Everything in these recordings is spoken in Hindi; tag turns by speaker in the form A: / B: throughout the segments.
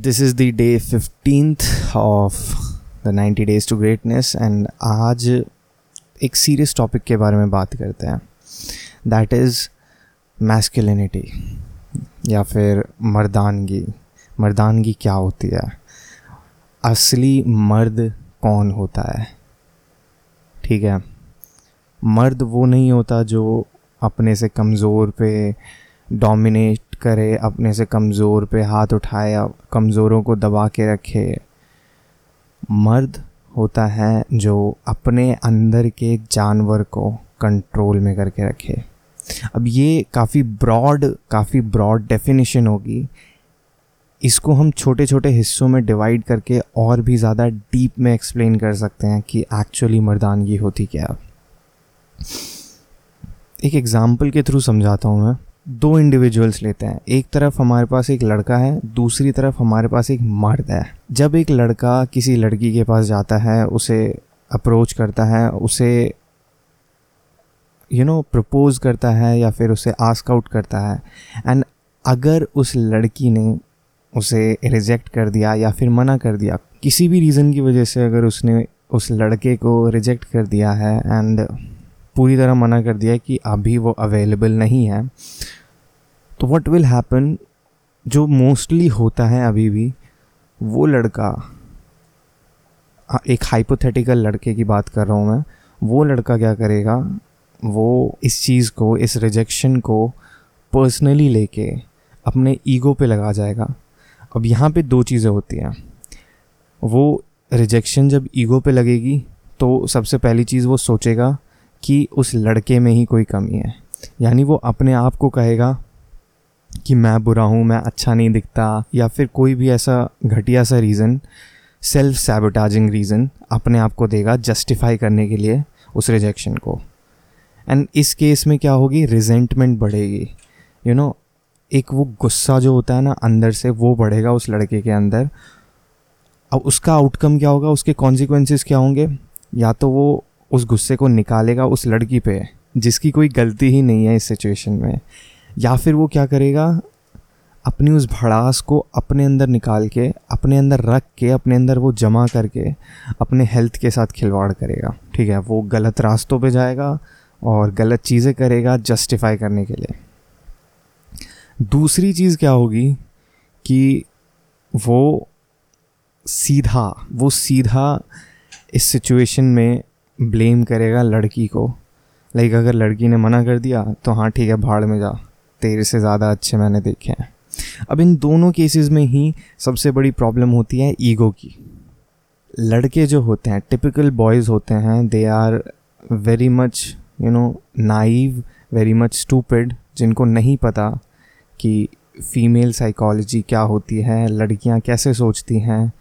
A: This is the day fifteenth of the ninety days to greatness and आज एक सीरियस टॉपिक के बारे में बात करते हैं। दैट इज़ मैस्कुलिनिटी या फिर मर्दानगी। मर्दानगी क्या होती है? असली मर्द कौन होता है? ठीक है। मर्द वो नहीं होता जो अपने से कमज़ोर पे डोमिनेट करे, अपने से कमज़ोर पे हाथ उठाए, कमज़ोरों को दबा के रखे। मर्द होता है जो अपने अंदर के जानवर को कंट्रोल में करके रखे। अब ये काफ़ी ब्रॉड काफ़ी ब्रॉड डेफिनेशन होगी। इसको हम छोटे छोटे हिस्सों में डिवाइड करके और भी ज़्यादा डीप में एक्सप्लेन कर सकते हैं कि एक्चुअली मर्दानगी होती क्या। एक एग्ज़ाम्पल के थ्रू समझाता हूँ मैं। दो इंडिविजुअल्स लेते हैं। एक तरफ़ हमारे पास एक लड़का है, दूसरी तरफ़ हमारे पास एक मर्द है। जब एक लड़का किसी लड़की के पास जाता है, उसे अप्रोच करता है, उसे यू नो प्रपोज करता है या फिर उसे आस्क आउट करता है एंड अगर उस लड़की ने उसे रिजेक्ट कर दिया या फिर मना कर दिया, किसी भी रीज़न की वजह से अगर उसने उस लड़के को रिजेक्ट कर दिया है एंड पूरी तरह मना कर दिया कि अभी वो अवेलेबल नहीं है तो व्हाट विल हैपन जो मोस्टली होता है अभी भी, वो लड़का एक हाइपोथेटिकल लड़के की बात कर रहा हूँ मैं, वो लड़का क्या करेगा, वो इस चीज़ को, इस रिजेक्शन को पर्सनली लेके अपने ईगो पे लगा जाएगा। अब यहाँ पे दो चीज़ें होती हैं। वो रिजेक्शन जब ईगो पे लगेगी तो सबसे पहली चीज़ वो सोचेगा कि उस लड़के में ही कोई कमी है। यानी वो अपने आप को कहेगा कि मैं बुरा हूँ मैं अच्छा नहीं दिखता या फिर कोई भी ऐसा घटिया सा रीज़न सेल्फ सैबोटाजिंग रीज़न अपने आप को देगा जस्टिफाई करने के लिए उस रिजेक्शन को। एंड इस केस में क्या होगी? रिजेंटमेंट बढ़ेगी। यू you नो know, एक वो गुस्सा जो होता है ना अंदर से वो बढ़ेगा उस लड़के के अंदर। अब उसका आउटकम क्या होगा? उसके कॉन्सिक्वेंसेस क्या होंगे? या तो वो उस गुस्से को निकालेगा उस लड़की पे जिसकी कोई गलती ही नहीं है इस सिचुएशन में। या फिर वो क्या करेगा? अपनी उस भड़ास को अपने अंदर निकाल के, अपने अंदर रख के, अपने अंदर वो जमा करके अपने हेल्थ के साथ खिलवाड़ करेगा। ठीक है? वो गलत रास्तों पे जाएगा और गलत चीज़ें करेगा जस्टिफाई करने के लिए। दूसरी चीज़ क्या होगी कि वो सीधा वो सीधा इस सिचुएशन में ब्लेम करेगा लड़की को। लाइक अगर लड़की ने मना कर दिया तो हाँ ठीक है, भाड़ में जा। तेरे से ज़्यादा अच्छे मैंने देखे हैं। अब इन दोनों केसेस में ही सबसे बड़ी प्रॉब्लम होती है ईगो की। लड़के जो होते हैं टिपिकल बॉयज़ होते हैं they are very much you know naive very much stupid जिनको नहीं पता कि फ़ीमेल साइकोलॉजी क्या होती है, लड़कियाँ कैसे सोचती हैं,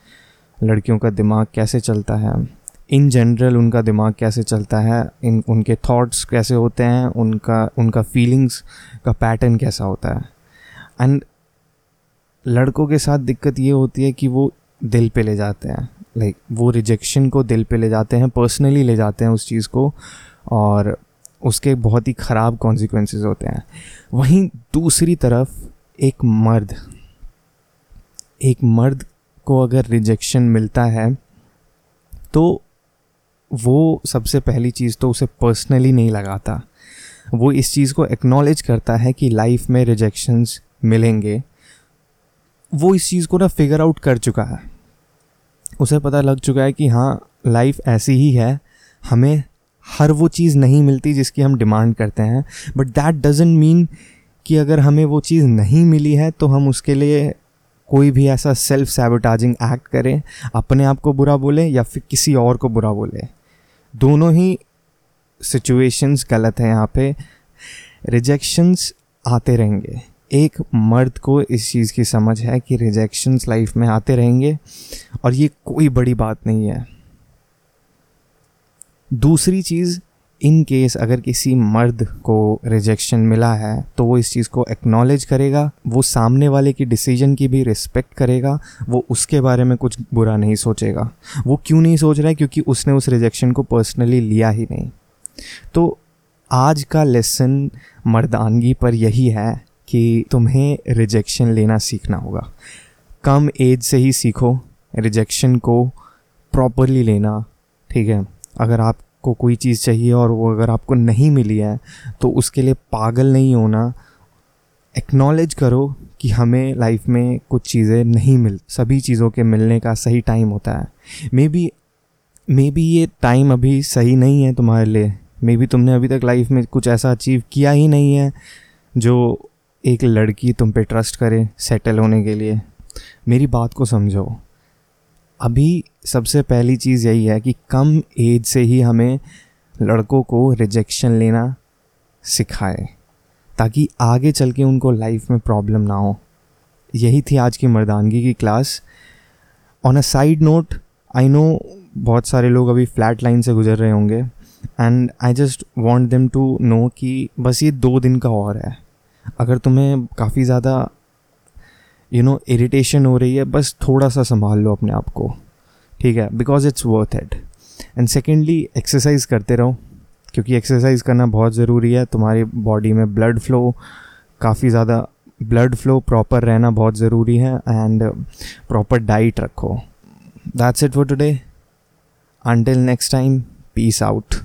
A: लड़कियों का दिमाग कैसे चलता है। इन जनरल उनका दिमाग कैसे चलता है इन उनके थॉट्स कैसे होते हैं उनका उनका फीलिंग्स का पैटर्न कैसा होता है। एंड लड़कों के साथ दिक्कत ये होती है कि वो दिल पे ले जाते हैं लाइक like, वो रिजेक्शन को दिल पे ले जाते हैं पर्सनली ले जाते हैं उस चीज़ को और उसके बहुत ही ख़राब कॉन्सिक्वेंसेस होते हैं। वहीं दूसरी तरफ़ एक मर्द एक मर्द को अगर रिजेक्शन मिलता है तो वो सबसे पहली चीज़ तो उसे पर्सनली नहीं लगाता। वो इस चीज़ को एक्नॉलेज करता है कि लाइफ में रिजेक्शंस मिलेंगे। वो इस चीज़ को ना फिगर आउट कर चुका है। उसे पता लग चुका है कि हाँ लाइफ ऐसी ही है। हमें हर वो चीज़ नहीं मिलती जिसकी हम डिमांड करते हैं। बट दैट डजेंट मीन कि अगर हमें वो चीज़ नहीं मिली है तो हम उसके लिए कोई भी ऐसा सेल्फ सैबोटाजिंग एक्ट करें। अपने आप को बुरा बोले या फिर किसी और को बुरा बोले। दोनों ही सिचुएशंस गलत हैं यहाँ पे। रिजेक्शंस आते रहेंगे। एक मर्द को इस चीज़ की समझ है कि रिजेक्शंस लाइफ में आते रहेंगे और ये कोई बड़ी बात नहीं है। दूसरी चीज़ इन केस अगर किसी मर्द को रिजेक्शन मिला है तो वो इस चीज़ को एक्नॉलेज करेगा, वो सामने वाले की डिसीज़न की भी रिस्पेक्ट करेगा, वो उसके बारे में कुछ बुरा नहीं सोचेगा। वो क्यों नहीं सोच रहा है? क्योंकि उसने उस रिजेक्शन को पर्सनली लिया ही नहीं। तो आज का लेसन मर्दानगी पर यही है कि तुम्हें रिजेक्शन लेना सीखना होगा। कम एज से ही सीखो रिजेक्शन को प्रॉपरली लेना, ठीक है? अगर आपको कोई चीज़ चाहिए और वो अगर आपको नहीं मिली है तो उसके लिए पागल नहीं होना। एक्नॉलेज करो कि हमें लाइफ में कुछ चीज़ें नहीं मिल, सभी चीज़ों के मिलने का सही टाइम होता है। मे बी मे बी ये टाइम अभी सही नहीं है तुम्हारे लिए। मे बी तुमने अभी तक लाइफ में कुछ ऐसा अचीव किया ही नहीं है, जो एक लड़की तुम पे ट्रस्ट करे सेटल होने के लिए। मेरी बात को समझो। अभी सबसे पहली चीज़ यही है कि कम एज से ही हमें लड़कों को रिजेक्शन लेना सिखाए, ताकि आगे चल के उनको लाइफ में प्रॉब्लम ना हो। यही थी आज की मर्दानगी की class on a side note I know बहुत सारे लोग अभी फ्लैट लाइन से गुजर रहे होंगे and I just want them to know कि बस ये दो दिन का और है। अगर तुम्हें काफ़ी ज़्यादा यू नो इरिटेशन हो रही है, बस थोड़ा सा संभाल लो अपने आप को, ठीक है? Because it's worth it and secondly exercise करते रहो, क्योंकि एक्सरसाइज करना बहुत ज़रूरी है। तुम्हारी बॉडी में ब्लड फ्लो काफ़ी ज़्यादा ब्लड फ्लो प्रॉपर रहना बहुत ज़रूरी है एंड प्रॉपर डाइट रखो। That's it for today until next time peace out.